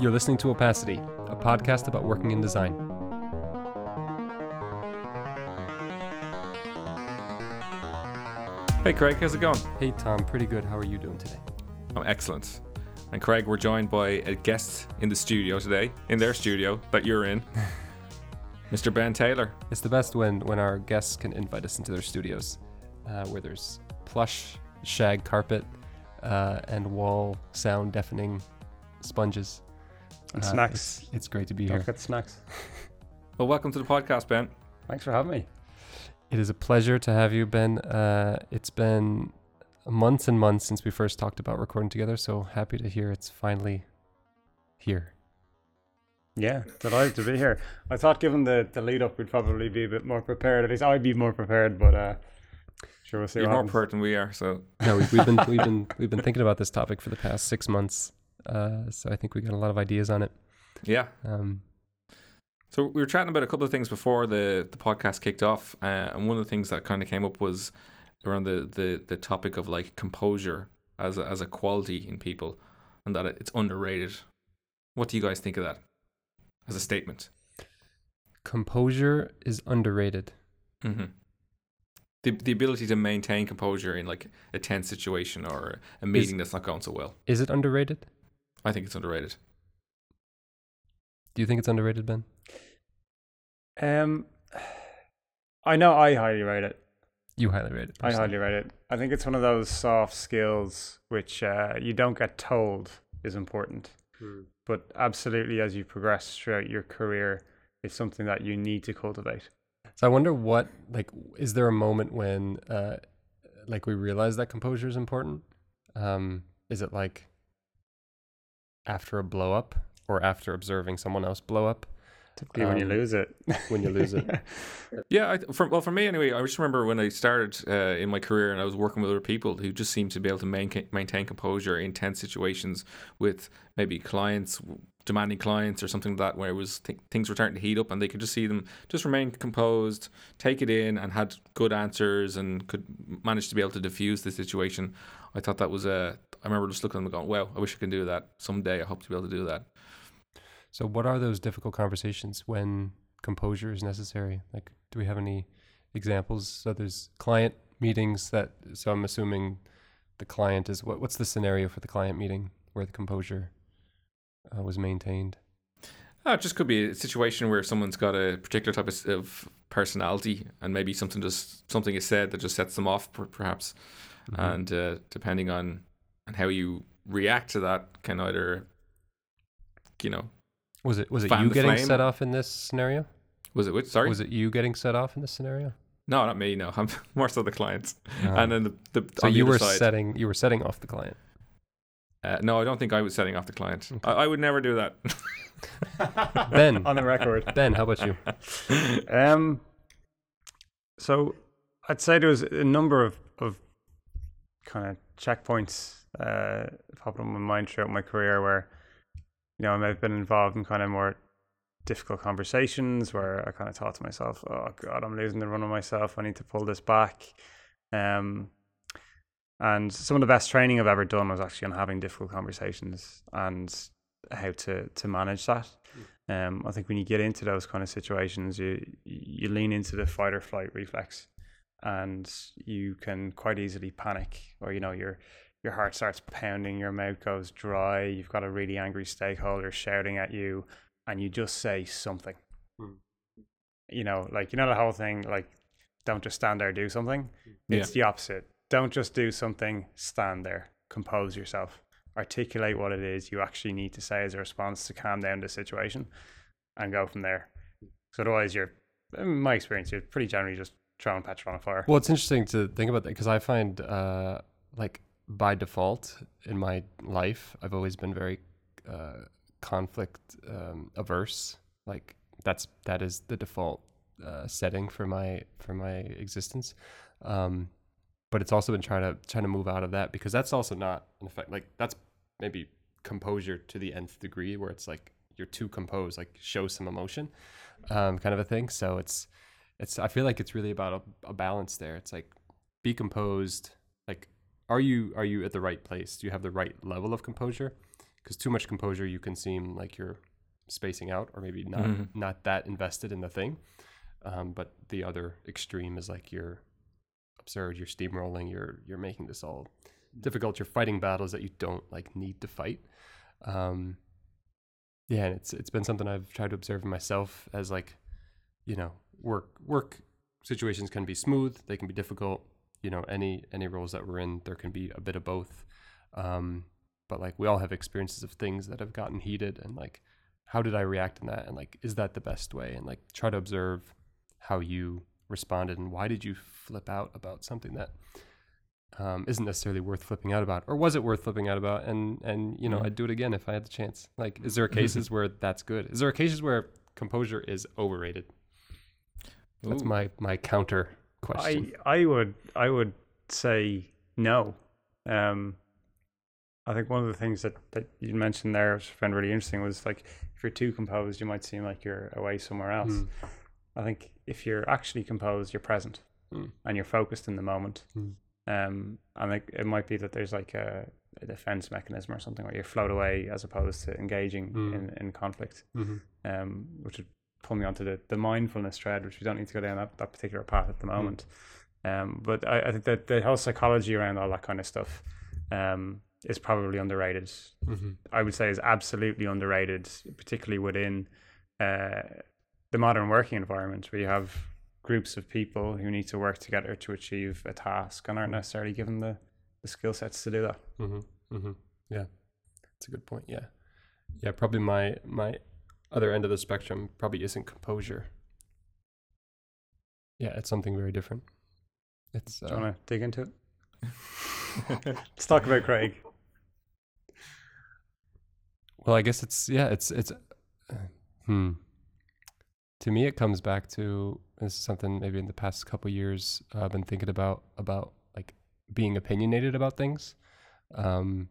You're listening to Opacity, a podcast about working in design. Hey Craig, how's it going? Hey Tom, pretty good. How are you doing today? I'm excellent. And Craig, we're joined by a guest in the studio today, in their studio that you're in, Mr. Ben Taylor. It's the best when when our guests can invite us into their studios, uh, where there's plush shag carpet uh, and wall sound deafening sponges. And Uh, snacks. It's, it's great to be Don't here. forget snacks. Well, welcome to the podcast, Ben. Thanks for having me. It is a pleasure to have you, Ben. Uh, it's been months and months since we first talked about recording together, so happy to hear it's finally here. Yeah, delighted to be here. I thought, given the, the lead up, we'd probably be a bit more prepared. At least I'd be more prepared, but uh, sure, we'll see You're what more prepared than we are, so No, we've, we've been we've been we've been thinking about this topic for the past six months, uh, so I think we got a lot of ideas on it. yeah. Um, So we were chatting about a couple of things before the, the podcast kicked off, uh, and one of the things that kind of came up was around the, the, the topic of like composure as a, as a quality in people, and that it's underrated. What do you guys think of that as a statement? composure is underrated. Mm-hmm. The the ability to maintain composure in like a tense situation or a meeting that's not going so well. Is it underrated? I think it's underrated. Do you think it's underrated, Ben? Um, I know I highly rate it. You highly rate it. I highly rate it. I think it's one of those soft skills which uh, you don't get told is important, but absolutely as you progress throughout your career, it's something that you need to cultivate. So I wonder what like is there a moment when uh, like we realize that composure is important? Um, is it like after a blow up or after observing someone else blow up Typically, when you Um, lose it, when you lose it? Yeah, I, for, well, for me anyway, I just remember when I started uh, in my career and I was working with other people who just seemed to be able to maintain, maintain composure in tense situations with maybe clients, demanding clients or something like that, where it was th- things were starting to heat up and they could just see them just remain composed, take it in, and had good answers and could manage to be able to diffuse the situation. I thought that was a. I remember just looking at them and going, "Wow, I wish I could do that someday. I hope to be able to do that." So what are those difficult conversations when composure is necessary? Like, do we have any examples? So there's client meetings that. So I'm assuming the client is what? What's the scenario for the client meeting where the composure uh, was maintained? Oh, it just could be a situation where someone's got a particular type of, of personality, and maybe something just something is said that just sets them off, per- perhaps. Mm-hmm. And uh, depending on on how you react to that, can either, you know, Was it was it you getting flame. set off in this scenario? was it which? Sorry, Was it you getting set off in this scenario? no, not me. No, I'm more so the clients. Um, and then the, the so on you were side, setting you were setting off the client. uh, no, I don't think I was setting off the client. Okay. I, I would never do that. Ben. on the record. Ben, how about you? Um, so I'd say there was a number of, of kind of checkpoints uh, popping up in my mind throughout my career where, you know, I may have been involved in kind of more difficult conversations where I kind of thought to myself, oh God, I'm losing the run of myself. I need to pull this back. Um, and some of the best training I've ever done was actually on having difficult conversations and how to, to manage that. Um, I think when you get into those kind of situations, you you lean into the fight or flight reflex, and you can quite easily panic, or you know your your heart starts pounding, your mouth goes dry, you've got a really angry stakeholder shouting at you, and you just say something. Hmm. You know, like you know the whole thing, like don't just stand there, do something. It's the opposite. Don't just do something, stand there, compose yourself articulate what it is you actually need to say as a response to calm down the situation and go from there. So otherwise you're in my experience, you're pretty generally just throwing petrol on a fire. Well, it's interesting to think about that because I find, uh, like, by default in my life, I've always been very uh, conflict um, averse. Like, that's that is the default uh, setting for my for my existence. Um, but it's also been trying to trying to move out of that because that's also not in effect like that's maybe composure to the nth degree where it's like you're too composed, like show some emotion, um, kind of a thing. So it's it's I feel like it's really about a, a balance there. It's like be composed. Like, are you are you at the right place? Do you have the right level of composure? because too much composure you can seem like you're spacing out or maybe not Mhm. not that invested in the thing. Um, but the other extreme is like you're absurd, you're steamrolling, you're you're making this all difficult. You're fighting battles that you don't like need to fight. Um, yeah, and it's it's been something I've tried to observe in myself as like, you know, work work situations can be smooth, they can be difficult. You know, any any roles that we're in, there can be a bit of both. Um, but like we all have experiences of things that have gotten heated, and like, how did I react in that? And like, is that the best way? And like, try to observe how you responded and why did you flip out about something that um, isn't necessarily worth flipping out about, or was it worth flipping out about? And and you know, Mhm. I'd do it again if I had the chance. Like, is there cases where that's good? Is there cases where composure is overrated? That's my my counter question. I I would I would say no. Um, I think one of the things that, that you mentioned there, which I found really interesting, was like if you're too composed, you might seem like you're away somewhere else. Mm. I think if you're actually composed, you're present Mm. and you're focused in the moment. Mm. Um, and like it might be that there's like a, a defense mechanism or something where you float away as opposed to engaging Mm. in, in conflict. Mhm. Um, which would pull me onto the, the mindfulness thread, which we don't need to go down that, that particular path at the moment. Um, but I, I think that the whole psychology around all that kind of stuff um, is probably underrated. Mhm. I would say is absolutely underrated, particularly within uh, the modern working environment where you have groups of people who need to work together to achieve a task and aren't necessarily given the, the skill sets to do that. Mm-hmm. Mm-hmm. Yeah, that's a good point. Yeah, yeah. Probably my my other end of the spectrum probably isn't composure. Yeah, it's something very different. It's Do you uh, want to dig into it? Let's talk about Craig. well, I guess it's yeah, it's it's uh, hmm. To me, it comes back to this is something maybe in the past couple years uh, I've been thinking about about like being opinionated about things. Um,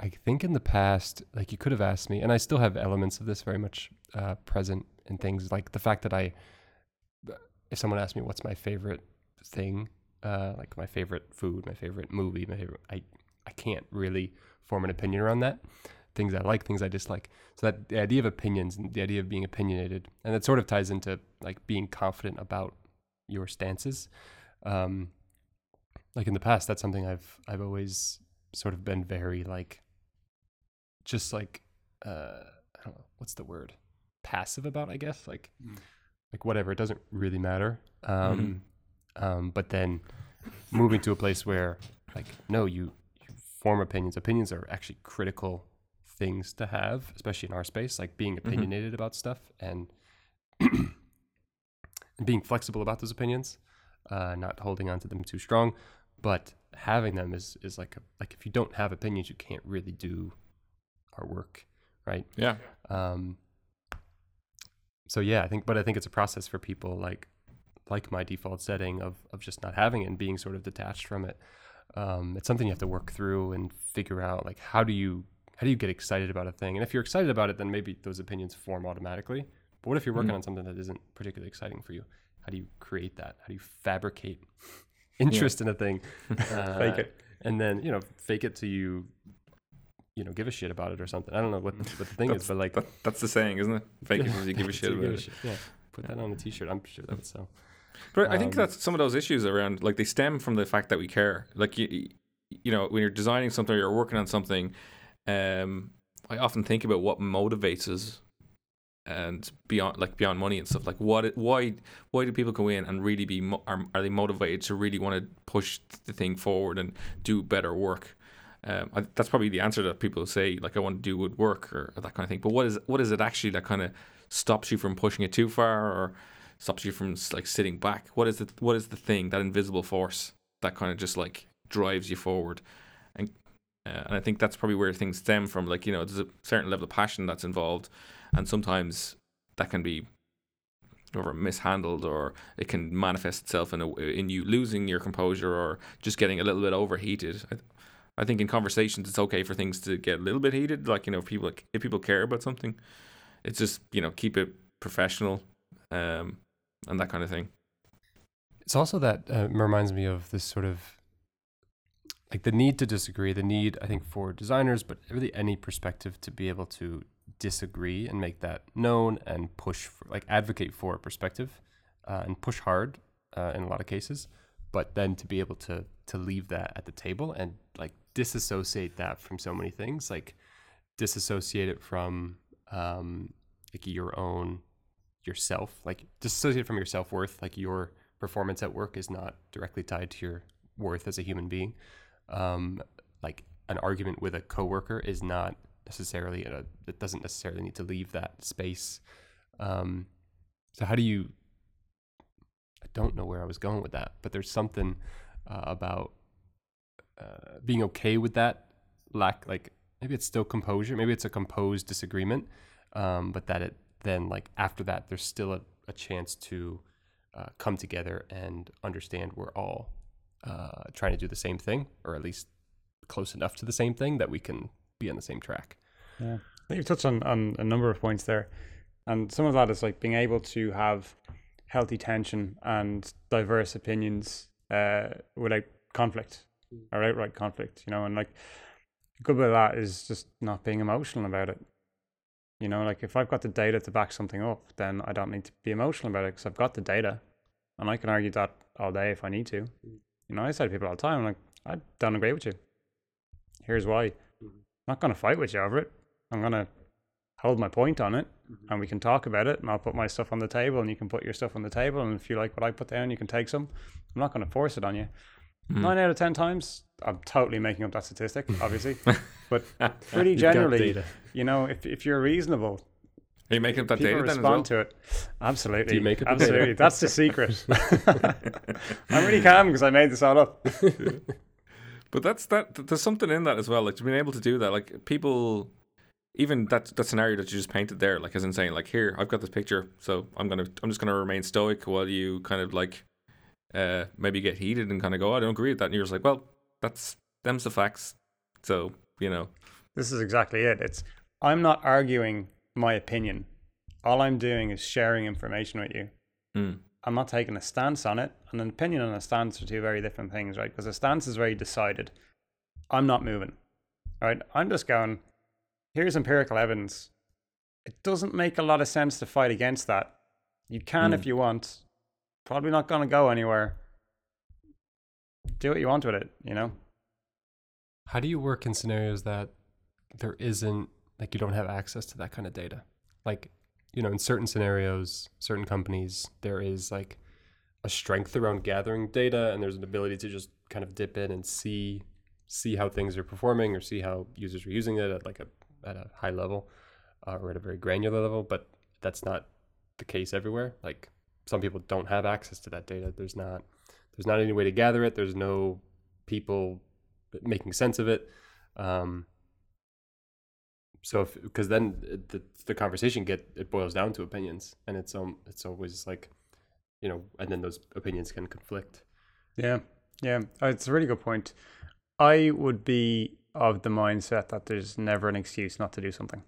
I think in the past, like you could have asked me, and I still have elements of this very much uh, present in things like the fact that I, if someone asked me what's my favorite thing, uh, like my favorite food, my favorite movie, my favorite, I, I can't really form an opinion around that. Things I like, things I dislike. So that the idea of opinions and the idea of being opinionated, and that sort of ties into like being confident about your stances. Um, like in the past, that's something I've I've always sort of been very like, just like uh, I don't know what's the word, passive about. I guess like Mm. like whatever. It doesn't really matter. Um, um, but then moving to a place where like no, you you form opinions. Opinions are actually critical things to have, especially in our space. Like being opinionated about stuff and and being flexible about those opinions, uh, not holding on to them too strong, but having them is is like a, like if you don't have opinions, you can't really do our work, right? yeah. Um, so yeah, I think, but I think it's a process for people like like my default setting of of just not having it and being sort of detached from it. Um, it's something you have to work through and figure out like how do you how do you get excited about a thing? And if you're excited about it, then maybe those opinions form automatically. But what if you're working Mm. on something that isn't particularly exciting for you? How do you create that? How do you fabricate interest in a thing? Uh, Fake it. and then you know fake it till you you know give a shit about it or something. I don't know what, what the thing is, but like That, that's the saying, isn't it? Fake it you give a shit about a it. shit. Yeah, put that on a t-shirt. I'm sure that would sell. But I think Um, that's some of those issues around, like they stem from the fact that we care. Like you, you know, when you're designing something or you're working on something, um, I often think about what motivates us, and beyond, like beyond money and stuff. Like what, why, why do people go in and really be, are, are they motivated to really want to push the thing forward and do better work? Um, I, that's probably the answer that people say, like I want to do good work or, or that kind of thing. But what is, what is it actually that kind of stops you from pushing it too far or stops you from like sitting back? What is the what is the thing that invisible force that kind of just like drives you forward? And uh, and I think that's probably where things stem from. Like you know, there's a certain level of passion that's involved, and sometimes that can be or mishandled, or it can manifest itself in a, in you losing your composure or just getting a little bit overheated. I think in conversations it's okay for things to get a little bit heated. Like you know, if people if people care about something, it's just you know keep it professional. Um, and that kind of thing. It's also that uh, reminds me of this sort of like the need to disagree, the need I think for designers, but really any perspective to be able to disagree and make that known and push for, like advocate for a perspective uh, and push hard uh, in a lot of cases, but then to be able to to leave that at the table and like disassociate that from so many things, like disassociate it from um, like your own yourself, like disassociate from your self worth, like your performance at work is not directly tied to your worth as a human being. Um, like an argument with a coworker is not necessarily a, it doesn't necessarily need to leave that space. Um, so how do you? I don't know where I was going with that, but there's something uh, about uh, being okay with that lack. Like maybe it's still composure, maybe it's a composed disagreement, um, but that it then like after that there's still a, a chance to uh, come together and understand we're all uh, trying to do the same thing, or at least close enough to the same thing that we can be on the same track. Yeah, I think you've touched on, on a number of points there, and some of that is like being able to have healthy tension and diverse opinions uh, without conflict Mm. or outright conflict. You know, and like a good bit of that is just not being emotional about it. You know, like if I've got the data to back something up, then I don't need to be emotional about it because I've got the data, and I can argue that all day if I need to. Mm. You know, I say to people all the time, I'm like, I don't agree with you. Here's why. Mm-hmm. I'm not going to fight with you over it. I'm going to hold my point on it mm-hmm. and we can talk about it and I'll put my stuff on the table and you can put your stuff on the table and if you like what I put down you can take some. I'm not going to force it on you. Mm. Nine out of ten times, I'm totally making up that statistic, obviously. but pretty generally, you know, if if you're reasonable, Are you making up that people data then as respond well? to it. Absolutely. Do you make up the data? Absolutely. That's the secret. I'm really calm because I made this all up. But that's that. There's something in that as well. Like being able to do that. Like people, even that that scenario that you just painted there. Like as in saying, like here, I've got this picture, so I'm gonna, I'm just gonna remain stoic while you kind of like, uh, maybe get heated and kind of go, "Oh, I don't agree with that, and you're just like, well, that's them's the facts. So you know, This is exactly it. It's I'm not arguing my opinion. All I'm doing is sharing information with you. mm, I'm not taking a stance on it. And an opinion and a stance are two very different things, right? Because a stance is very decided. I'm not moving. Right? I'm just going, here's empirical evidence. It doesn't make a lot of sense to fight against that. You can Hmm. if you want. Probably not going to go anywhere. Do what you want with it, you know? How do you work in scenarios that there isn't like you don't have access to that kind of data? Like, you know, in certain scenarios, certain companies, there is like a strength around gathering data and there's an ability to just kind of dip in and see see how things are performing or see how users are using it at like a at a high level uh, or at a very granular level, but that's not the case everywhere. Like some people don't have access to that data. There's not there's not any way to gather it. There's no people making sense of it. Um, so because then the the conversation get it boils down to opinions, and it's um it's always like, you know, and then those opinions can conflict. Yeah, yeah, Uh, it's a really good point. I would be of the mindset that there's never an excuse not to do something,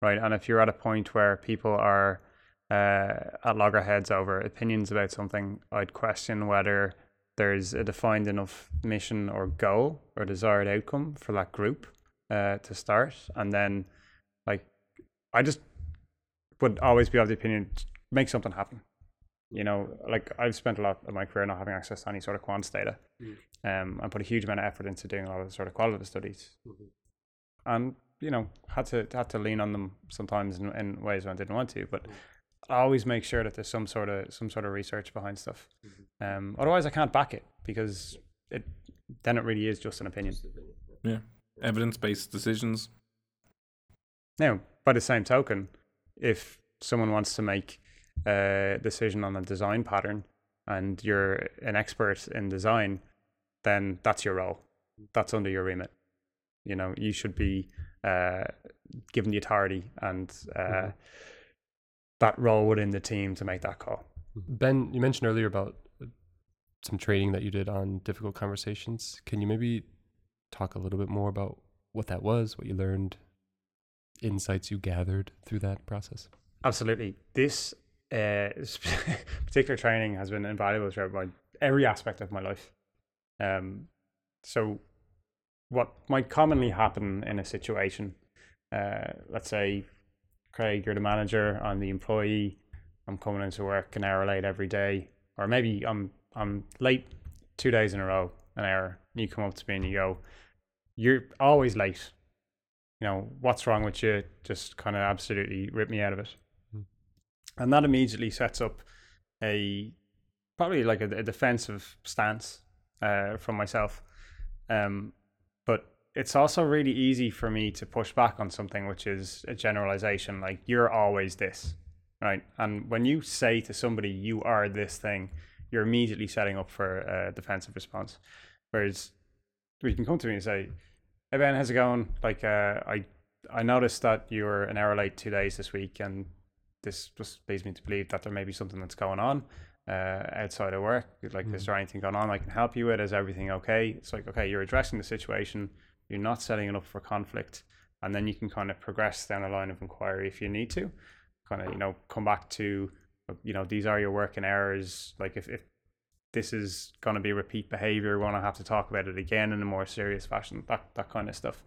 right? And if you're at a point where people are uh, at loggerheads over opinions about something, I'd question whether there's a defined enough mission or goal or desired outcome for that group uh, to start, and then like I just would always be of the opinion make something happen. You know, like I've spent a lot of my career not having access to any sort of quants data, um, and put a huge amount of effort into doing a lot of sort of qualitative studies, and you know had to had to lean on them sometimes in, in ways when I didn't want to, but I always make sure that there's some sort of some sort of research behind stuff. Um, otherwise, I can't back it because it then it really is just an opinion. yeah, evidence based decisions. Now, by the same token, if someone wants to make a decision on a design pattern and you're an expert in design, then that's your role. That's under your remit. You know, you should be uh, given the authority and uh, Mhm. That role within the team to make that call. Ben, you mentioned earlier about uh, some training that you did on difficult conversations. Can you maybe talk a little bit more about what that was, what you learned, insights you gathered through that process? Absolutely. This uh, particular training has been invaluable throughout my every aspect of my life. Um, so what might commonly happen in a situation. Uh, let's say, Craig, you're the manager. I'm the employee. I'm coming into work an hour late every day, or maybe I'm I'm late two days in a row, an hour. And you come up to me and you go, "You're always late." You know what's wrong with you? Just kind of absolutely rip me out of it, Mm. and that immediately sets up a probably like a, a defensive stance uh, from myself. Um, it's also really easy for me to push back on something which is a generalization, like you're always this, right? And when you say to somebody you are this thing, you're immediately setting up for a defensive response. Whereas you can come to me and say, "Hey Ben, how's it going? Like, uh, I I noticed that you were an hour late two days this week, and this just leads me to believe that there may be something that's going on uh, outside of work. Like, is Mm. there anything going on I can help you with? Is everything okay? It's like, okay, you're addressing the situation. You're not setting it up for conflict, and then you can kind of progress down a line of inquiry if you need to. Kind of, you know, come back to, you know, these are your working hours. Like, if, if this is going to be repeat behavior, we're going to have to talk about it again in a more serious fashion. That that kind of stuff.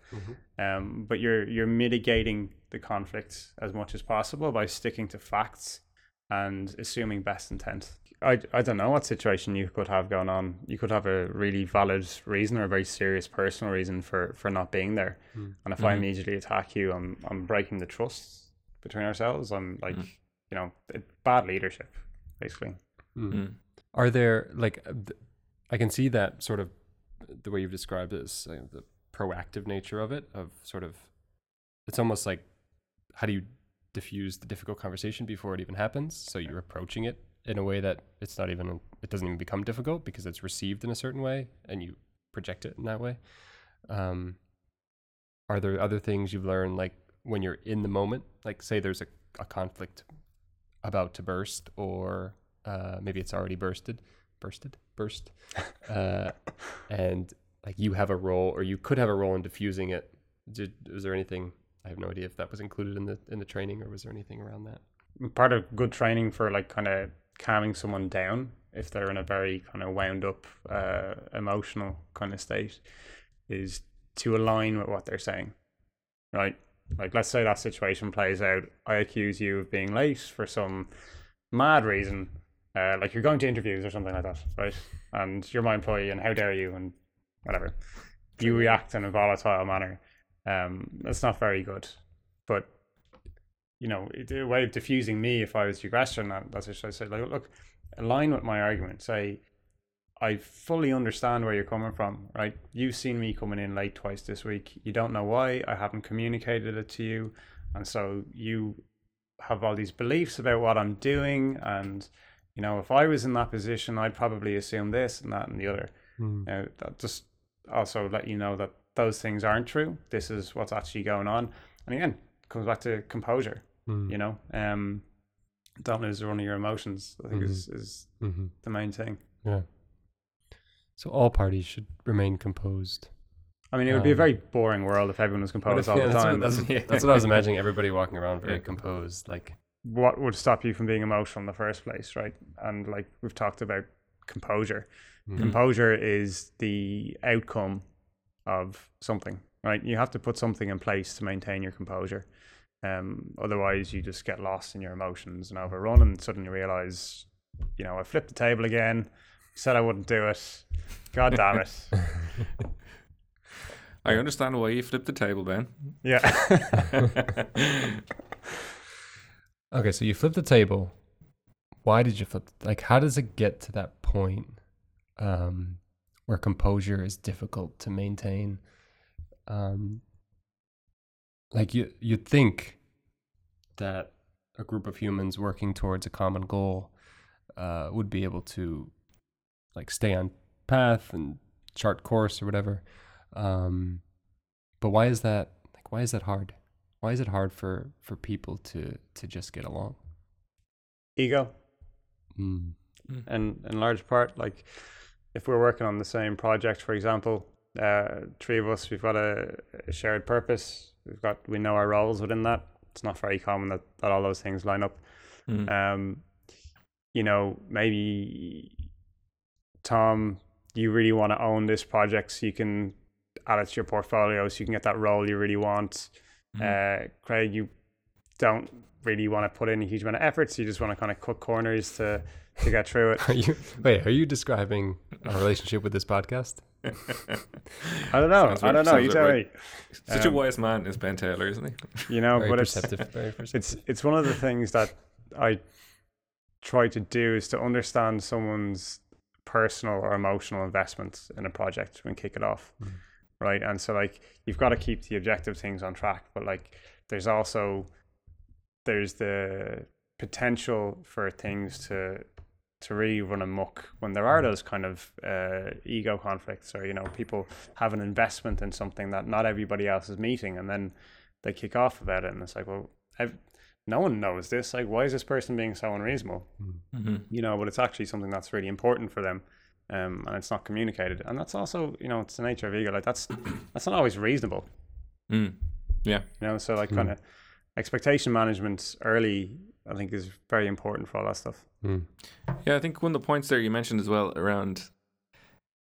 Um, but you're you're mitigating the conflict as much as possible by sticking to facts and assuming best intent. I, I don't know what situation you could have going on. You could have a really valid reason or a very serious personal reason for, for not being there. Mm. And if I Mhm. immediately attack you, I'm I'm breaking the trust between ourselves. I'm like, Mm. you know, bad leadership, basically. Mm. Are there like uh, I can see that sort of the way you've described it is uh, the proactive nature of it of sort of it's almost like how do you diffuse the difficult conversation before it even happens so you're approaching it in a way that it's not even it doesn't even become difficult because it's received in a certain way and you project it in that way. Um are there other things you've learned like when you're in the moment? Like say there's a, a conflict about to burst or uh, maybe it's already bursted bursted burst uh, and like you have a role or you could have a role in diffusing it. Did, was there anything i have no idea if that was included in the in the training or was there anything around that? Part of good training for like kind of calming someone down if they're in a very kind of wound up uh, emotional kind of state is to align with what they're saying right? Like let's say that situation plays out. I accuse you of being late for some mad reason uh, like you're going to interviews or something like that right? And you're my employee and how dare you and whatever. You react in a volatile manner. Um, that's not very good. But you know, it- a way of diffusing me if I was your question. that- That's what I say. Like, look, align with my argument. Say, I fully understand where you're coming from, right? You've seen me coming in late twice this week. You don't know why. I haven't communicated it to you. And so you have all these beliefs about what I'm doing. And, you know, if I was in that position, I'd probably assume this and that and the other. Hmm. Now, that just also let you know that those things aren't true. This is what's actually going on. And again, comes back to composure Mm. you know um don't lose one of your emotions i think is is mm-hmm. the main thing yeah so all parties should remain composed i mean it would be a Um, very boring world if everyone was composed if- all yeah, the that's, time what, that's, Yeah. that's what I was imagining. Everybody walking around very Yeah. composed, like what would stop you from being emotional in the first place right and like we've talked about composure mm, composure is the outcome of something right you have to put something in place to maintain your composure um otherwise you just get lost in your emotions and overrun and suddenly realize you know i flipped the table again said i wouldn't do it god damn it I understand why you flipped the table, Ben. yeah Okay, so you flipped the table. Why did you flip? Like, how does it get to that point um, where composure is difficult to maintain? Um, like you, you'd think that a group of humans working towards a common goal uh, would be able to, like, stay on path and chart course or whatever. Um, but why is that? Like, why is that hard? why is it hard for for people to to just get along ego mm. and in large part like if we're working on the same project for example uh three of us we've got a, a shared purpose we've got we know our roles within that it's not very common that, that all those things line up Mm. um you know maybe tom you really want to own this project so you can add it to your portfolio so you can get that role you really want. Mhm. Uh, Craig, you don't really want to put in a huge amount of effort, so you just want to kind of cut corners to to get through it. Are you wait? Are you describing our relationship with this podcast? I don't know. Sounds I don't know. You tell right. me. Such a Um, wise man is Ben Taylor, isn't he? You know, very but it's it's it's one of the things that I try to do is to understand someone's personal or emotional investment in a project when kick it off Mm. right and so like you've got to keep the objective things on track but like there's also there's the potential for things to to really run amok when there are those kind of uh, ego conflicts or you know people have an investment in something that not everybody else is meeting and then they kick off about it and it's like well I've, no one knows this. Like why is this person being so unreasonable? Mm-hmm. you know but it's actually something that's really important for them um, and it's not communicated. And that's also you know it's the nature of ego. Like that's that's not always reasonable. Mm. you know so like Mm. kind of expectation management early i think is very important for all that stuff Mm. Yeah, I think one of the points there you mentioned as well around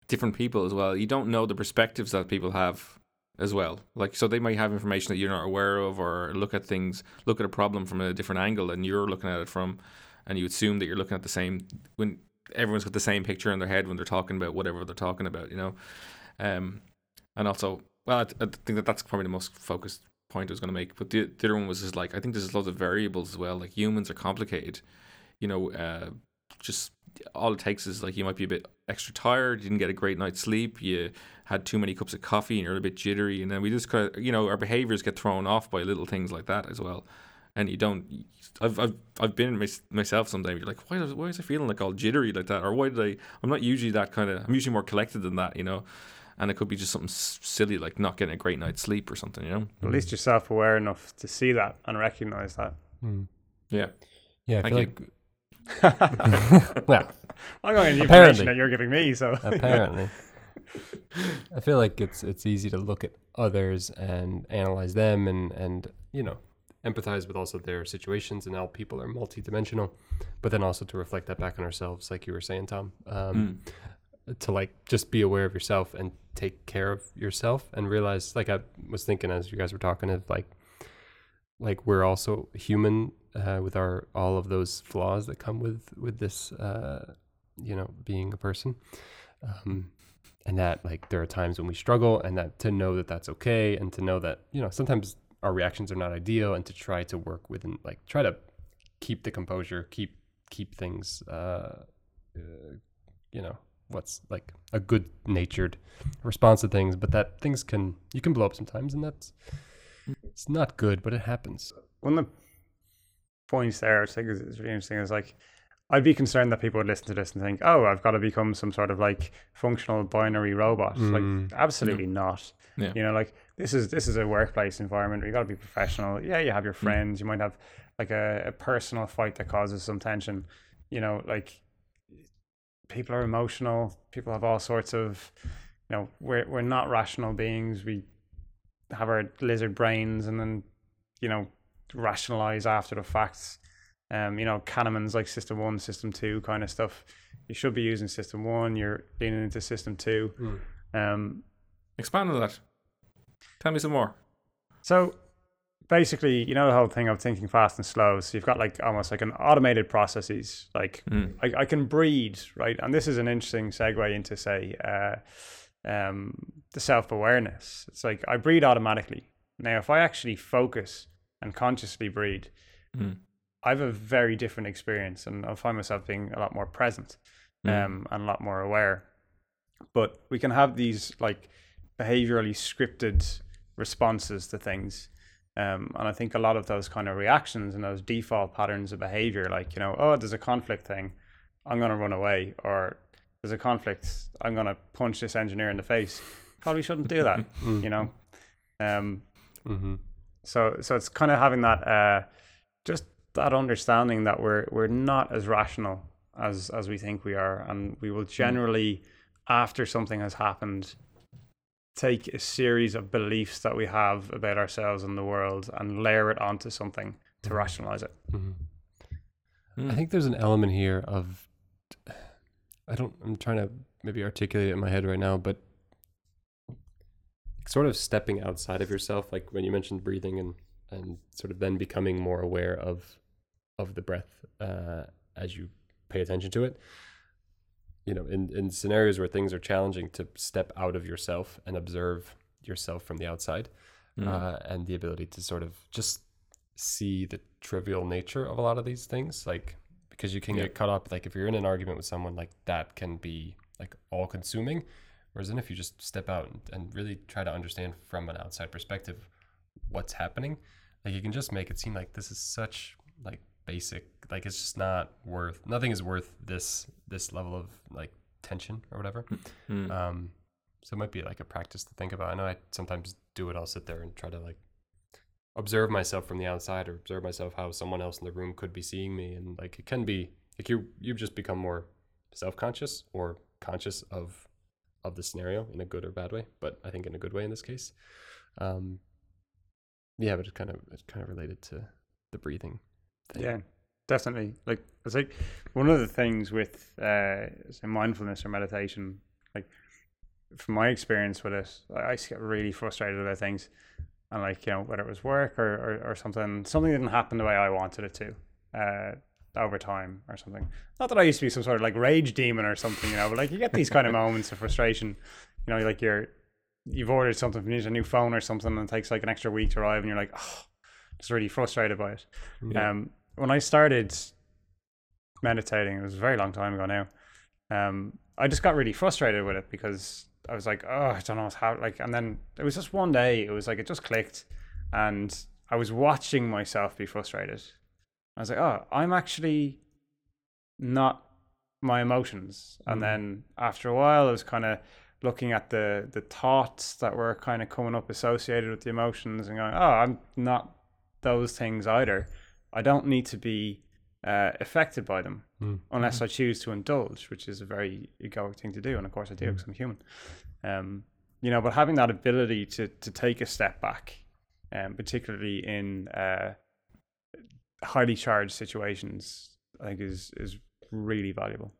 different people as well. You don't know the perspectives that people have as well. Like, so they might have information that you're not aware of, or look at things, look at a problem from a different angle than you're looking at it from, and you assume that you're looking at the same when everyone's got the same picture in their head when they're talking about whatever they're talking about, you know. Um, and also, well, I, I think that that's probably the most focused point I was going to make. But the, the other one was just like I think there's lots of variables as well. Like humans are complicated, you know. Uh, just all it takes is like you might be a bit extra tired, you didn't get a great night's sleep, you had too many cups of coffee, and you're a bit jittery, and then we just kind of, you know, our behaviors get thrown off by little things like that as well. And you don't. I've I've I've been mys- myself. Sometimes you're like, why why is I feeling like all jittery like that, or why did I? I'm not usually that kind of. I'm usually more collected than that, you know. And it could be just something silly like not getting a great night's sleep or something, you know. at least you're self-aware enough to see that and recognize that Mm. Yeah. Yeah, I Thank feel you. like well, i'm well, going the Apparently. information that you're giving me so apparently, I feel like it's it's easy to look at others and analyze them and and you know empathize with also their situations and how people are multidimensional, but then also to reflect that back on ourselves, like you were saying, Tom. Um, Mm. to like just be aware of yourself and take care of yourself and realize like i was thinking as you guys were talking of like like we're also human uh, with our all of those flaws that come with with this uh, you know being a person. Um, and that like there are times when we struggle and that to know that that's okay and to know that you know sometimes our reactions are not ideal and to try to work within like try to keep the composure keep keep things uh, uh you know what's like a good natured response to things but that things can you can blow up sometimes and that's it's not good but it happens one of the points there I think is, is really interesting is like I'd be concerned that people would listen to this and think, oh, I've got to become some sort of like functional binary robot. Mm. Like, absolutely not. Yeah. You know, like this is this is a workplace environment. You got to be professional. Yeah, you have your friends. You might have like a, a personal fight that causes some tension. You know, like people are emotional. People have all sorts of, you know, we're we're not rational beings. We have our lizard brains, and then, you know, rationalize after the facts. Um, you know, Kahneman's like system one, system two kind of stuff. You should be using system one. You're leaning into system two. Um, Expand on that. Tell me some more. so basically, you know the whole thing of thinking fast and slow. So you've got like almost like an automated processes. Like Mm. I, I can breed, right? And this is an interesting segue into say uh, um, the self awareness. It's like I breed automatically. Now, if I actually focus and consciously breed, Mm. I have a very different experience, and I'll find myself being a lot more present Mm. um, and a lot more aware. But we can have these like behaviorally scripted responses to things. Um, and I think a lot of those kind of reactions and those default patterns of behavior, like, you know, oh, there's a conflict thing, I'm going to run away, or there's a conflict, I'm going to punch this engineer in the face. Probably shouldn't do that, you know? Um, mm-hmm. so so it's kind of having that uh, just that understanding that we're we're not as rational as as we think we are, and we will generally, after something has happened, take a series of beliefs that we have about ourselves and the world and layer it onto something to rationalize it. Mm-hmm. Mm. I think there's an element here of I don't I'm trying to maybe articulate it in my head right now, but sort of stepping outside of yourself, like when you mentioned breathing and and sort of then becoming more aware of of the breath uh, as you pay attention to it. You know, in in scenarios where things are challenging, to step out of yourself and observe yourself from the outside, Mm. uh, and the ability to sort of just see the trivial nature of a lot of these things, like because you can Yeah. get caught up. Like if you're in an argument with someone, like that can be like all consuming. Whereas then if you just step out and, and really try to understand from an outside perspective what's happening, like you can just make it seem like this is such like basic, like it's just not worth nothing is worth this this level of like tension or whatever. Mm. Um, so it might be like a practice to think about. I know I sometimes do it. I'll sit there and try to like observe myself from the outside or observe myself how someone else in the room could be seeing me, and like it can be like you you've just become more self conscious or conscious of of the scenario in a good or bad way, but I think in a good way in this case. Um, yeah, but it's kind of it's kind of related to the breathing. Thing. Yeah, definitely. Like it's like one of the things with uh say mindfulness or meditation, like from my experience with it, I I used to get really frustrated about things. And like, you know, whether it was work or, or, or something something didn't happen the way I wanted it to. Uh over time or something. Not that I used to be some sort of like rage demon or something, you know, but like you get these kind of moments of frustration. You know, like you're you've ordered something, you need a new phone or something, and it takes like an extra week to arrive, and you're like, oh, just really frustrated by it. Yeah. Um, when I started meditating, it was a very long time ago now. Um, I just got really frustrated with it because I was like, oh, I don't know how. Like, and then it was just one day. It was like it just clicked, and I was watching myself be frustrated. I was like, oh, I'm actually not my emotions. And Mm. then after a while, I was kind of looking at the the thoughts that were kind of coming up associated with the emotions and going, oh, I'm not those things either. I don't need to be uh, affected by them Mm. unless I choose to indulge, which is a very egoic thing to do, and of course I do because I'm human. Um, you know, but having that ability to to take a step back, um, particularly in uh, highly charged situations, I think is is really valuable.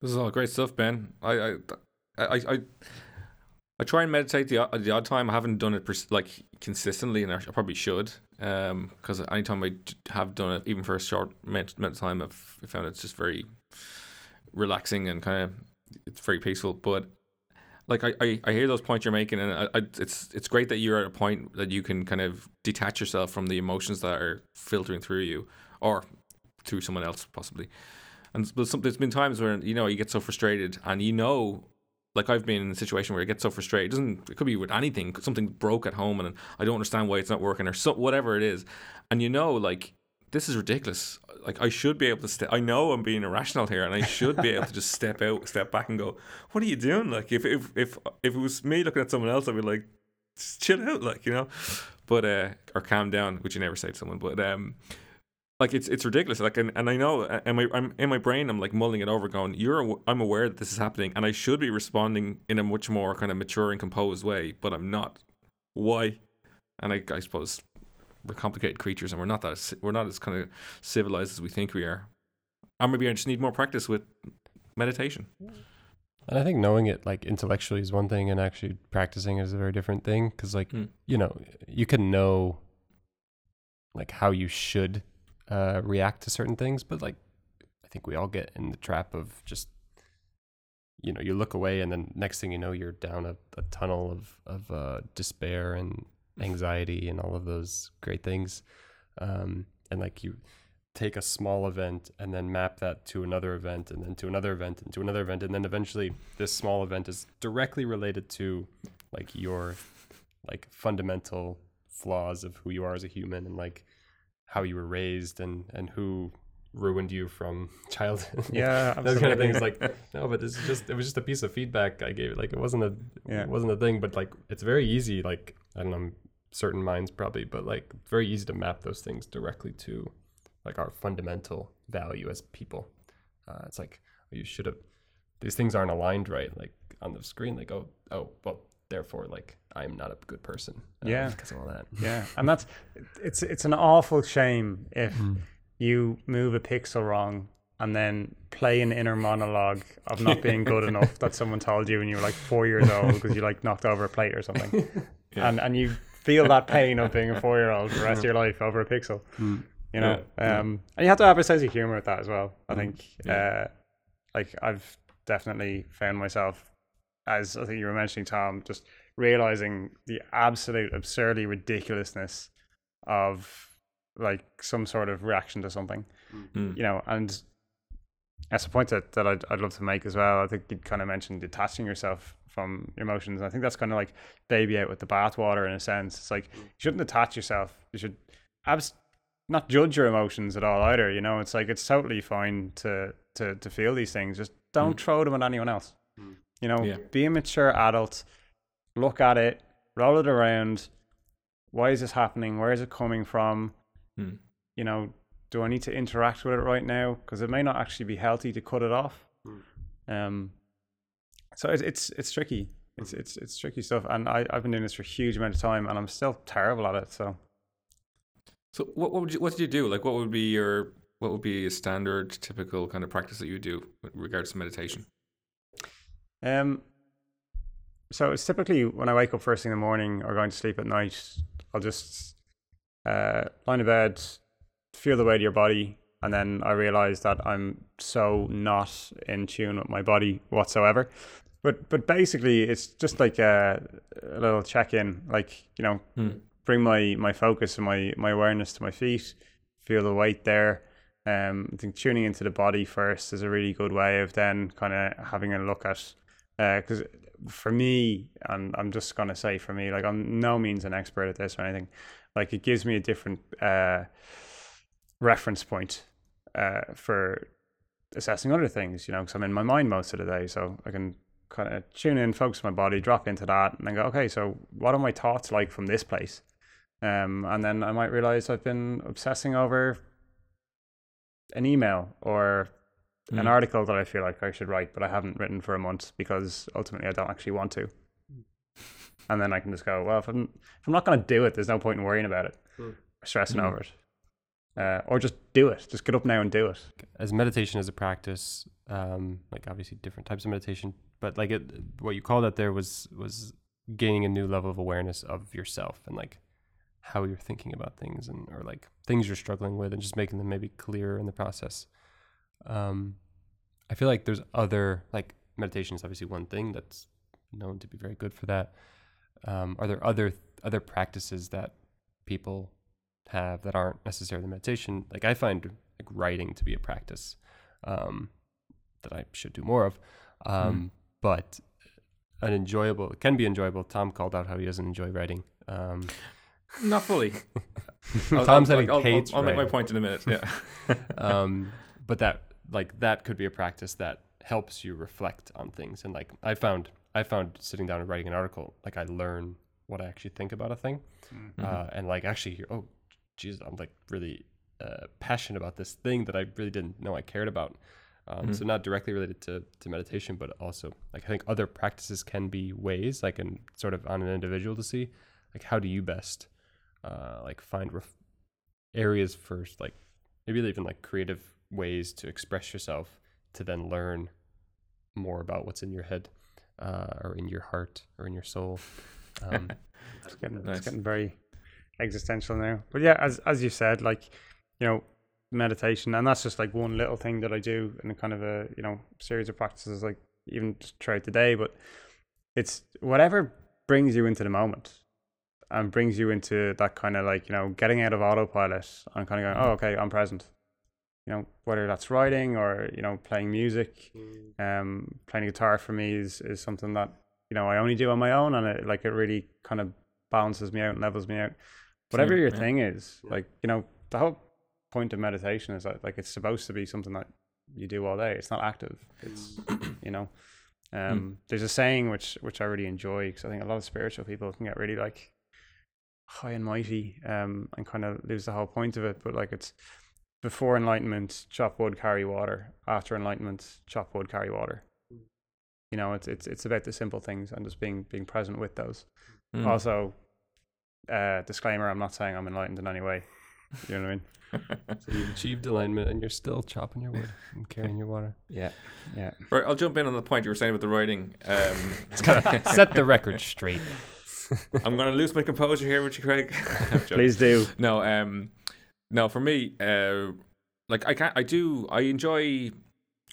This is all great stuff, Ben. I I I I, I try and meditate the odd- the odd time. I haven't done it like consistently, and I sh- I probably should. Um, because anytime I have done it, even for a short amount of time, I've found it's just very relaxing and kind of it's very peaceful. But like I, I, I hear those points you're making, and I, I, it's it's great that you're at a point that you can kind of detach yourself from the emotions that are filtering through you, or through someone else possibly. And some, there's been times where you know you get so frustrated, and you know, like I've been in a situation where I get so frustrated. It doesn't it could be with anything. Something broke at home, and I don't understand why it's not working, or so, whatever it is. And you know, like this is ridiculous. Like I should be able to. St- I know I'm being irrational here, and I should be able to just step out, step back, and go, "What are you doing?" Like if if if if it was me looking at someone else, I'd be like, "Chill out," like you know. But uh, or calm down, which you never say to someone. But um, like it's it's ridiculous. Like and, and I know, and my I'm in my brain, I'm like mulling it over, going, "You're aw- I'm aware that this is happening, and I should be responding in a much more kind of mature and composed way, but I'm not. Why? And I I suppose we're complicated creatures, and we're not that we're not as kind of civilized as we think we are. And maybe I just need more practice with meditation. And I think knowing it like intellectually is one thing, and actually practicing is a very different thing. Because like Hmm. you know, you can know like how you should uh, react to certain things, but like I think we all get in the trap of just you know you look away, and then next thing you know, you're down a, a tunnel of of uh, despair and anxiety and all of those great things, um, and like you take a small event and then map that to another event and then to another event and to another event and then eventually this small event is directly related to like your like fundamental flaws of who you are as a human and like how you were raised and and who ruined you from childhood. Yeah, those kind of things like no but this is just it was just a piece of feedback i gave like it wasn't a Yeah. it wasn't a thing but like it's very easy like i don't know certain minds probably but like very easy to map those things directly to like our fundamental value as people. Uh, it's like you should have these things aren't aligned right like on the screen like oh oh well therefore like i'm not a good person uh, Yeah. because of all that yeah, and that's it's it's an awful shame if Mm. you move a pixel wrong and then play an inner monologue of not being good enough that someone told you when you were like four years old because you like knocked over a plate or something, Yeah. and and you feel that pain of being a four year old for the rest of your life over a pixel. Mm. You know, Yeah, yeah. um, and you have to have a sense of humor with that as well. I Mm, think, yeah. uh, like I've definitely found myself, as I think you were mentioning, Tom, just realizing the absolute absurdly ridiculousness of like some sort of reaction to something, Mm. you know, and that's a point that, that I'd, I'd love to make as well. I think you kind of mentioned detaching yourself from your emotions. I think that's kind of like baby out with the bathwater in a sense. It's like you shouldn't attach yourself. You should abs- not judge your emotions at all either. You know, it's like it's totally fine to to to feel these things. Just don't Mm. throw them at anyone else. Mm. You know, Yeah. be a mature adult. Look at it, roll it around. Why is this happening? Where is it coming from? Mm. You know, do I need to interact with it right now? Because it may not actually be healthy to cut it off. Um, so it's it's it's tricky. It's it's it's tricky stuff, and I I've been doing this for a huge amount of time, and I'm still terrible at it. So So what what would you what did you do? Like what would be your what would be a standard typical kind of practice that you would do with regards to meditation? Um, so it's typically when I wake up first thing in the morning or going to sleep at night, I'll just uh, lie in bed, feel the weight of your body, and then I realize that I'm so not in tune with my body whatsoever. But but basically, it's just like a, a little check in, like you know, Hmm. bring my my focus and my my awareness to my feet, feel the weight there. Um, I think tuning into the body first is a really good way of then kind of having a look at because for me, and I'm just gonna say for me, like I'm no means an expert at this or anything. Like it gives me a different uh, reference point uh, for assessing other things, you know, because I'm in my mind most of the day, so I can kind of tune in, focus my body, drop into that, and then go, okay, so what are my thoughts like from this place? Um, and then I might realize I've been obsessing over an email or an Mm. article that I feel like I should write, but I haven't written for a month because ultimately I don't actually want to. And then I can just go, well, if I'm if I'm not going to do it, there's no point in worrying about it, Mm. or stressing Mm. over it, uh, or just do it. Just get up now and do it. as meditation as a practice, um, like obviously different types of meditation, but like it, what you called out there was was gaining a new level of awareness of yourself and like how you're thinking about things and or like things you're struggling with and just making them maybe clearer in the process. Um, I feel like there's other like meditation is obviously one thing that's known to be very good for that. Um, are there other other practices that people have that aren't necessarily meditation? Like I find like writing to be a practice um, that I should do more of, um, but an enjoyable it can be enjoyable. Tom called out how he doesn't enjoy writing. Um, Not fully. I'll- Tom said I'll, he I'll, I'll, I'll make my point in a minute. Yeah. um, but that like that could be a practice that helps you reflect on things. And like I found, I found sitting down and writing an article, like I learn what I actually think about a thing, Mm-hmm. uh, and like actually hear, oh, geez, I'm like really uh, passionate about this thing that I really didn't know I cared about. Um, So not directly related to, to meditation, but also like I think other practices can be ways, like and sort of on an individual to see, like how do you best, uh, like find ref- areas first, like maybe even like creative ways to express yourself to then learn more about what's in your head, uh, or in your heart or in your soul. Um, It's getting, Nice. it's getting very existential now. But yeah, as as you said, like you know, meditation, and that's just like one little thing that I do in a kind of a you know series of practices, like even just throughout the day. But it's whatever brings you into the moment and brings you into that kind of like you know getting out of autopilot and kind of going, oh, okay, I'm present. You know, whether that's writing or you know playing music, um, playing guitar for me is is something that you know I only do on my own, and it like it really kind of balances me out and levels me out. Whatever Same, your yeah. thing is, Yeah. like you know, the whole point of meditation is that like it's supposed to be something that you do all day. It's not active. It's you know, um, there's a saying which which I really enjoy because I think a lot of spiritual people can get really like high and mighty, um, and kind of lose the whole point of it. But like it's before enlightenment, chop wood, carry water. After enlightenment, chop wood, carry water. You know, it's it's it's about the simple things and just being being present with those. Mm. Also, uh, disclaimer: I'm not saying I'm enlightened in any way. You know what I mean? So you've achieved alignment and you're still chopping your wood and carrying your water. Yeah, yeah. Right, I'll jump in on the point you were saying about the writing. Um, Set the record straight. I'm going to lose my composure here, with you, Craig. Please do. No, um, no. For me, uh, like I can't. I do. I enjoy.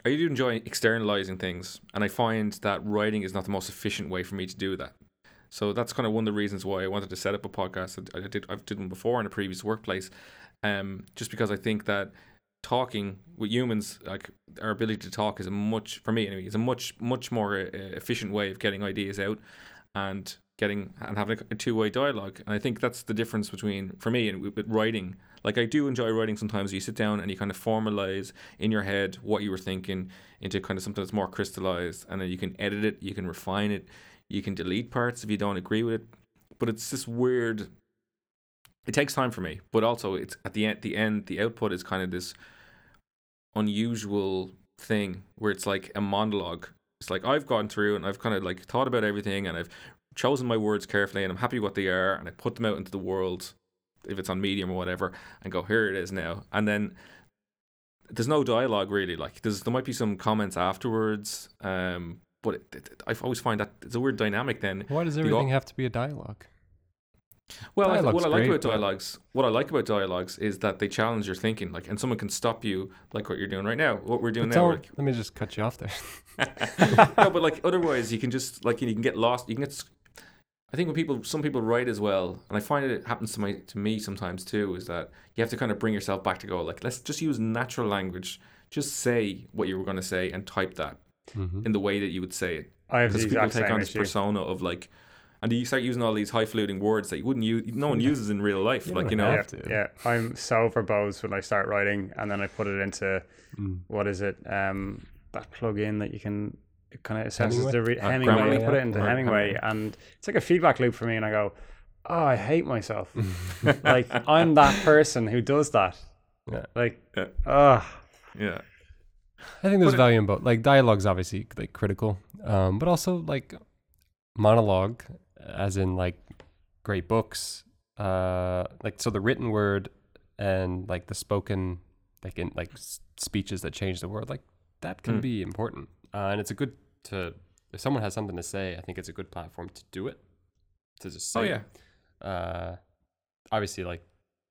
I do enjoy externalizing things, and I find that writing is not the most efficient way for me to do that. So that's kind of one of the reasons why I wanted to set up a podcast. I did. I've did one before in a previous workplace, um, just because I think that talking with humans, like our ability to talk, is a much for me anyway. Is a much much more uh, efficient way of getting ideas out and getting and having a two way dialogue. And I think that's the difference between for me and with writing. Like I do enjoy writing sometimes. You sit down and you kind of formalize in your head what you were thinking into kind of something that's more crystallized, and then you can edit it, you can refine it, you can delete parts if you don't agree with it. But it's this weird. It takes time for me, but also it's at the end. The end, the output is kind of this unusual thing where it's like a monologue. It's like I've gone through and I've kind of like thought about everything and I've chosen my words carefully and I'm happy what they are and I put them out into the world if it's on medium or whatever and go here it is now and then there's no dialogue really like there's there might be some comments afterwards um but it, it, I always find that it's a weird dynamic then Why does everything have to be a dialogue? Well, I what I like great, about dialogues, what I like about dialogues is that they challenge your thinking, like, and someone can stop you, like what you're doing right now. What we're doing now, like, let me just cut you off there. no, but like otherwise, you can just like you can get lost. You can get. I think when people, some people write as well, and I find it happens to my to me sometimes too, is that you have to kind of bring yourself back to go like, let's just use natural language. Just say what you were going to say and type that Mhm. in the way that you would say it. I have the Because people take on this issue. persona of like, and you start using all these highfalutin words that you wouldn't use, no one uses in real life. You like you know, Yeah, have to. yeah, I'm so verbose when I start writing, and then I put it into Mm. what is it? Um, that plug-in that you can kind of assesses Hemingway? the re- Uh, Hemingway. Grammarly, you put it into Or Hemingway, Hemingway. and it's like a feedback loop for me. And I go, "Oh, I hate myself. like I'm that person who does that. Yeah. Like, Yeah. oh, yeah. I think there's But value in both. Like dialogue's obviously like critical, um, but also like monologue, as in like great books. Uh, like so the written word and like the spoken, like in like s- speeches that change the world, like that can Mm. be important. Uh, and it's a good to if someone has something to say, I think it's a good platform to do it. To just say Oh it. yeah. uh, obviously like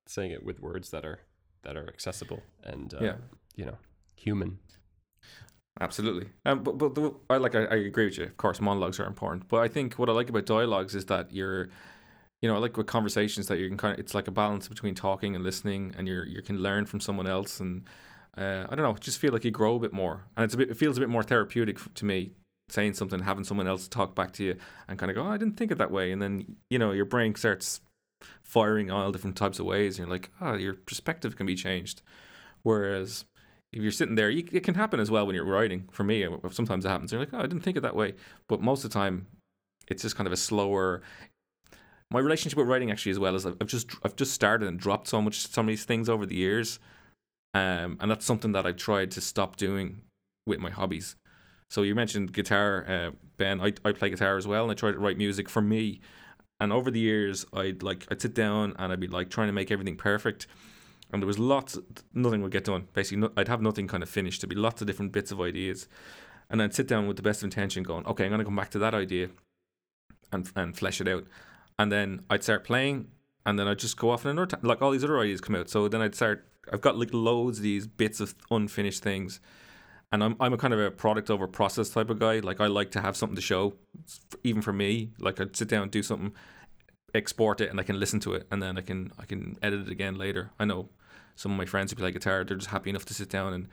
saying it with words that are that are accessible and uh, Yeah. you know human. Absolutely. Um, but but the, I like I, I agree with you. Of course, monologues are important. But I think what I like about dialogues is that you're, you know, I like with conversations that you can kind of it's like a balance between talking and listening, and you're you can learn from someone else, and uh, I don't know, just feel like you grow a bit more, and it's a bit it feels a bit more therapeutic to me saying something, having someone else talk back to you, and kind of go, oh, I didn't think it that way, and then you know your brain starts firing all different types of ways, and you're like, oh, your perspective can be changed, whereas if you're sitting there, you, it can happen as well when you're writing. For me, uh, sometimes it happens. You're like, oh, I didn't think it that way. But most of the time, it's just kind of a slower. My relationship with writing actually as well is I've just I've just started and dropped so much some of these things over the years, um, and that's something that I've tried to stop doing with my hobbies. So you mentioned guitar, uh, Ben. I I play guitar as well, and I try to write music for me. And over the years, I'd like I'd sit down and I'd be like trying to make everything perfect and there was lots nothing would get done basically no, i'd have nothing kind of finished there'd be lots of different bits of ideas and i'd sit down with the best of intention going okay i'm to come back to that idea and and flesh it out and then i'd start playing and then i'd just go off and another ti- like all these other ideas come out so then i'd start i've got like loads of these bits of unfinished things and I'm, I'm a kind of a product over process type of guy like i like to have something to show even for me like i'd sit down and do something export it and I can listen to it and then I can I can edit it again later. I know some of my friends who play guitar, they're just happy enough to sit down and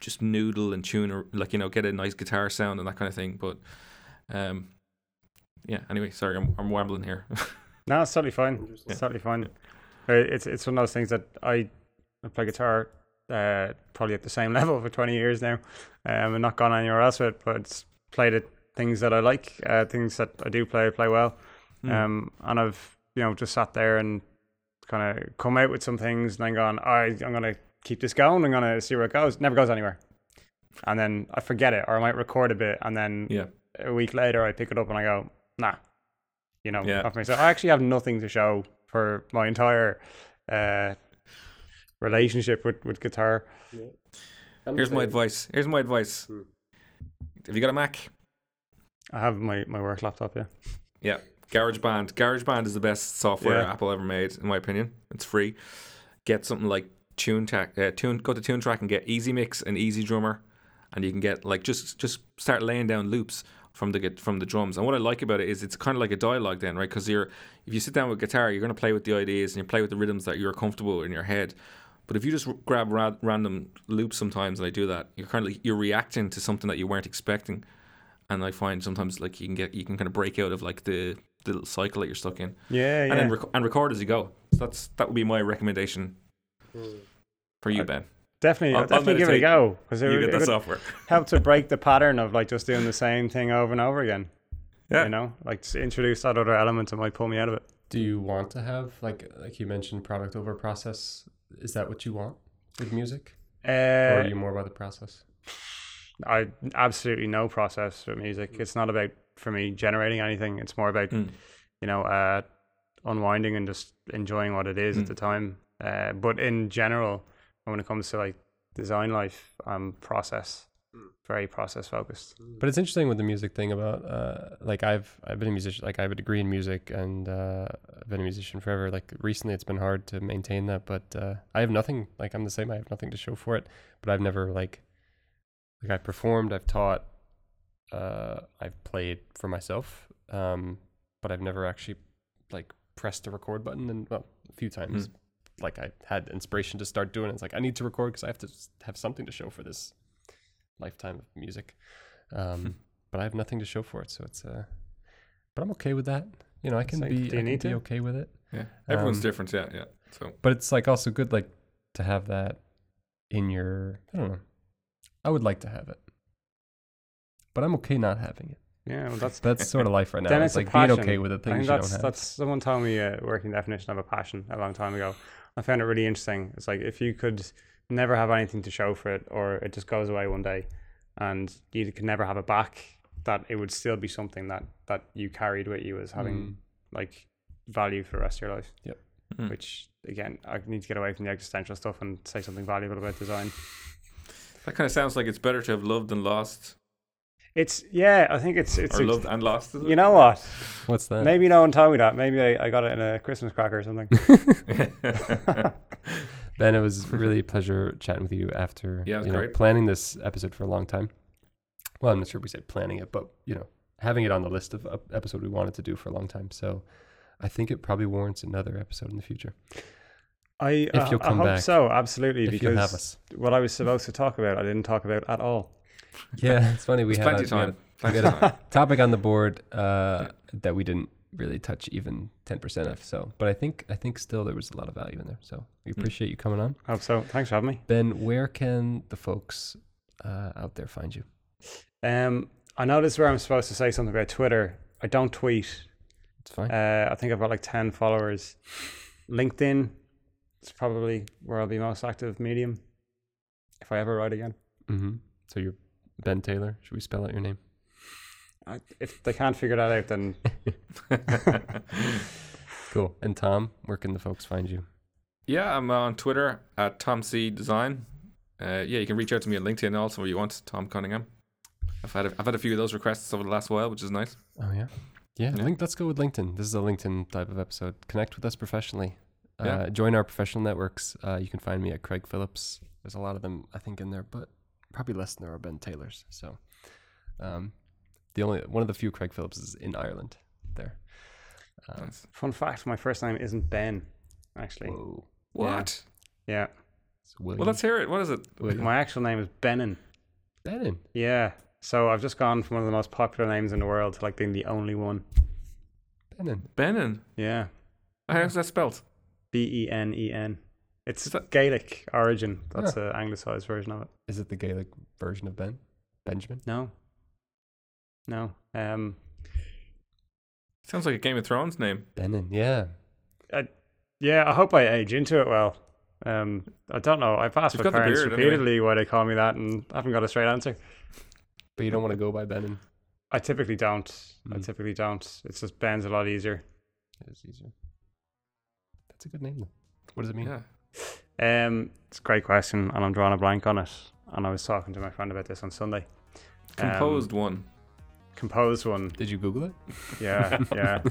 just noodle and tune or like you know get a nice guitar sound and that kind of thing. But um, yeah. Anyway, sorry, I'm I'm rambling here. no, it's totally fine. It's totally fine. Uh, It's it's one of those things that I, I play guitar uh, probably at the same level for 20 years now. Um, and not gone anywhere else with it, but it's played it things that I like, uh, things that I do play, play well. Hmm. Um, and I've you know just sat there and kind of come out with some things and then gone, I I'm gonna keep this going. I'm gonna see where it goes. Never goes anywhere. And then I forget it, or I might record a bit, and then yeah. a week later I pick it up and I go, nah, you know, Yeah. off myself. I actually have nothing to show for my entire uh, relationship with with guitar. Here's my advice. Here's my advice. Hmm. Have you got a Mac? I have my my work laptop. Yeah. Yeah, GarageBand. GarageBand is the best software Yeah. Apple ever made, in my opinion. It's free. Get something like Toontrack. Uh, tune. Go to Toontrack and get EZmix and EZdrummer, and you can get like just just start laying down loops from the from the drums. And what I like about it is it's kind of like a dialogue then, right? Because you're if you sit down with guitar, you're going to play with the ideas and you play with the rhythms that you're comfortable in your head. But if you just grab ra- random loops sometimes, and I do that, you're kind of you're reacting to something that you weren't expecting. And I find sometimes like you can get you can kind of break out of like the the little cycle that you're stuck in, Yeah. Yeah. and then rec- and record as you go. So that's that would be my recommendation hmm. for you, I- Ben. definitely, I'll- I'll, definitely I'll give it a go because it, You would- get it that software. help to break the pattern of like just doing the same thing over and over again. Yeah. You know, like to introduce that other element that might pull me out of it. Do you want to have like like you mentioned product over process? Is that what you want with music, or Uh, are you more about the process? I absolutely no process with music. It's not about for me generating anything. It's more about Mm. you know uh, unwinding and just enjoying what it is Mm. at the time. Uh, but in general, when it comes to like design life, I'm process, very process focused. But it's interesting with the music thing about uh, like I've I've been a musician like I have a degree in music and uh, I've been a musician forever. Like recently, it's been hard to maintain that, but uh, I have nothing. Like I'm the same. I have nothing to show for it. But I've never like like I've performed, I've taught, uh, I've played for myself, um, but I've never actually like pressed the record button. And well, a few times, like I had inspiration to start doing. it. It's like I need to record because I have to have something to show for this lifetime of music. Um, but I have nothing to show for it, so it's uh, but I'm okay with that. You know, I can like, be, do I you can need be okay with it. Yeah, everyone's Um, different. Yeah, yeah. So But it's like also good, like to have that in your. I don't know. I would like to have it, but I'm okay not having it. Yeah, well, that's That's sort of life right now. Then it's it's like being okay with the I things think you that's don't have. that's someone told me a working definition of a passion a long time ago. I found it really interesting. It's like if you could never have anything to show for it, or it just goes away one day, and you can never have it back, that it would still be something that that you carried with you as having Mm. like value for the rest of your life. Mm. Which again, I need to get away from the existential stuff and say something valuable about design. that kind of sounds like it's better to have loved than lost, It's yeah, I think it's it's or ex- loved and lost. You know what? What's that? Maybe no one told me that. Maybe I, I got it in a Christmas cracker or something. Ben, it was really a pleasure chatting with you after Yeah, you know, great. planning this episode for a long time. Well, I'm not sure if we said planning it, but you know, having it on the list of uh, episode we wanted to do for a long time. So I think it probably warrants another episode in the future I If I- you'll I hope back. so, absolutely. if because have us. what I was supposed to talk about, I didn't talk about at all. Yeah, it's funny we There's had, plenty of a, we had time. Plenty we had time. topic on the board uh, that we didn't really touch even 10% of. So, but I think I think still there was a lot of value in there. So we Hmm. appreciate you coming on. Hope so. Thanks for having me. Ben, where can the folks uh, out there find you? Um, I know this is where I'm supposed to say something about Twitter. I don't tweet. It's fine. Uh, I think I've got like ten followers. LinkedIn is probably where I'll be most active. Medium, if I ever write again. hmm So you're Ben Taylor. Should we spell out your name? I, if they can't figure that out, then Cool. And Tom, where can the folks find you? yeah, I'm on Twitter at Tom C Design. Uh, yeah, you can reach out to me on LinkedIn also if you want, Tom Cunningham. I've had a, I've had a few of those requests over the last while, which is nice. Oh yeah, yeah. Yeah. Link. Let's go with LinkedIn. This is a LinkedIn type of episode. Connect with us professionally. Uh, Yeah. Join our professional networks. Uh, you can find me at Craig Phillips. There's a lot of them, I think, in there, but probably less than there are Ben Taylors. So, um, the only one of the few Craig Phillips is in Ireland. There. Um, Nice. fun fact: my first name isn't Ben. Actually, whoa. What? yeah, It's William. Well, let's hear it. What is it? William. my actual name is Benen. Benen. Yeah. So I've just gone from one of the most popular names in the world to like being the only one. Benen. Benen. Yeah. How's that spelled? B E N E N. It's that- Gaelic origin. That's an anglicized version of it. Is it the Gaelic version of Ben? Benjamin. No. No. Um. Sounds like a Game of Thrones name. Benen. Yeah. Yeah. I hope I age into it well. Um. I don't know. I've asked You've my got parents beard anyway. repeatedly why they call me that, and I haven't got a straight answer. But you don't want to go by Benen. I typically don't. I Mm. typically don't. It's just Ben's a lot easier. It is easier. That's a good name. Though. What does it mean? Yeah. Um, it's a great question, and I'm drawing a blank on it. And I was talking to my friend about this on Sunday. Um, Composed one. Composed one. Did you Google it? Yeah, yeah.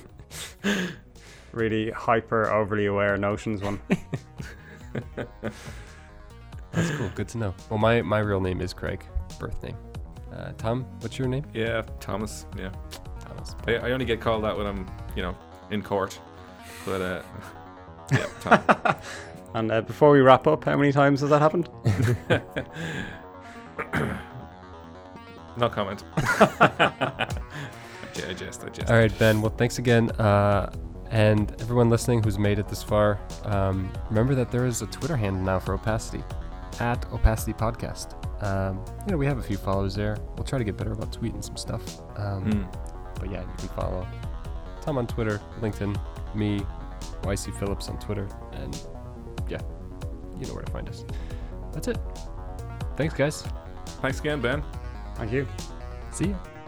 really hyper, overly aware notions one. That's cool. Good to know. Well, my, my real name is Craig, birth name. Uh, Tom, what's your name? Yeah, Thomas. Yeah, Thomas. I, I only get called that when I'm, you know, in court. But uh, yeah, Tom. And uh, before we wrap up, how many times has that happened? No comment. I jest, I jest. All right, Ben. Well, thanks again. Uh, and everyone listening who's made it this far, um, remember that there is a Twitter handle now for Opacity, at Opacity Podcast. Um, you know, we have a few followers there. We'll try to get better about tweeting some stuff. Um, Hmm. But yeah, you can follow Tom on Twitter, LinkedIn, me, YC Phillips on Twitter, and yeah, you know where to find us. That's it. Thanks, guys. Thanks again, Ben. Thank you. See ya.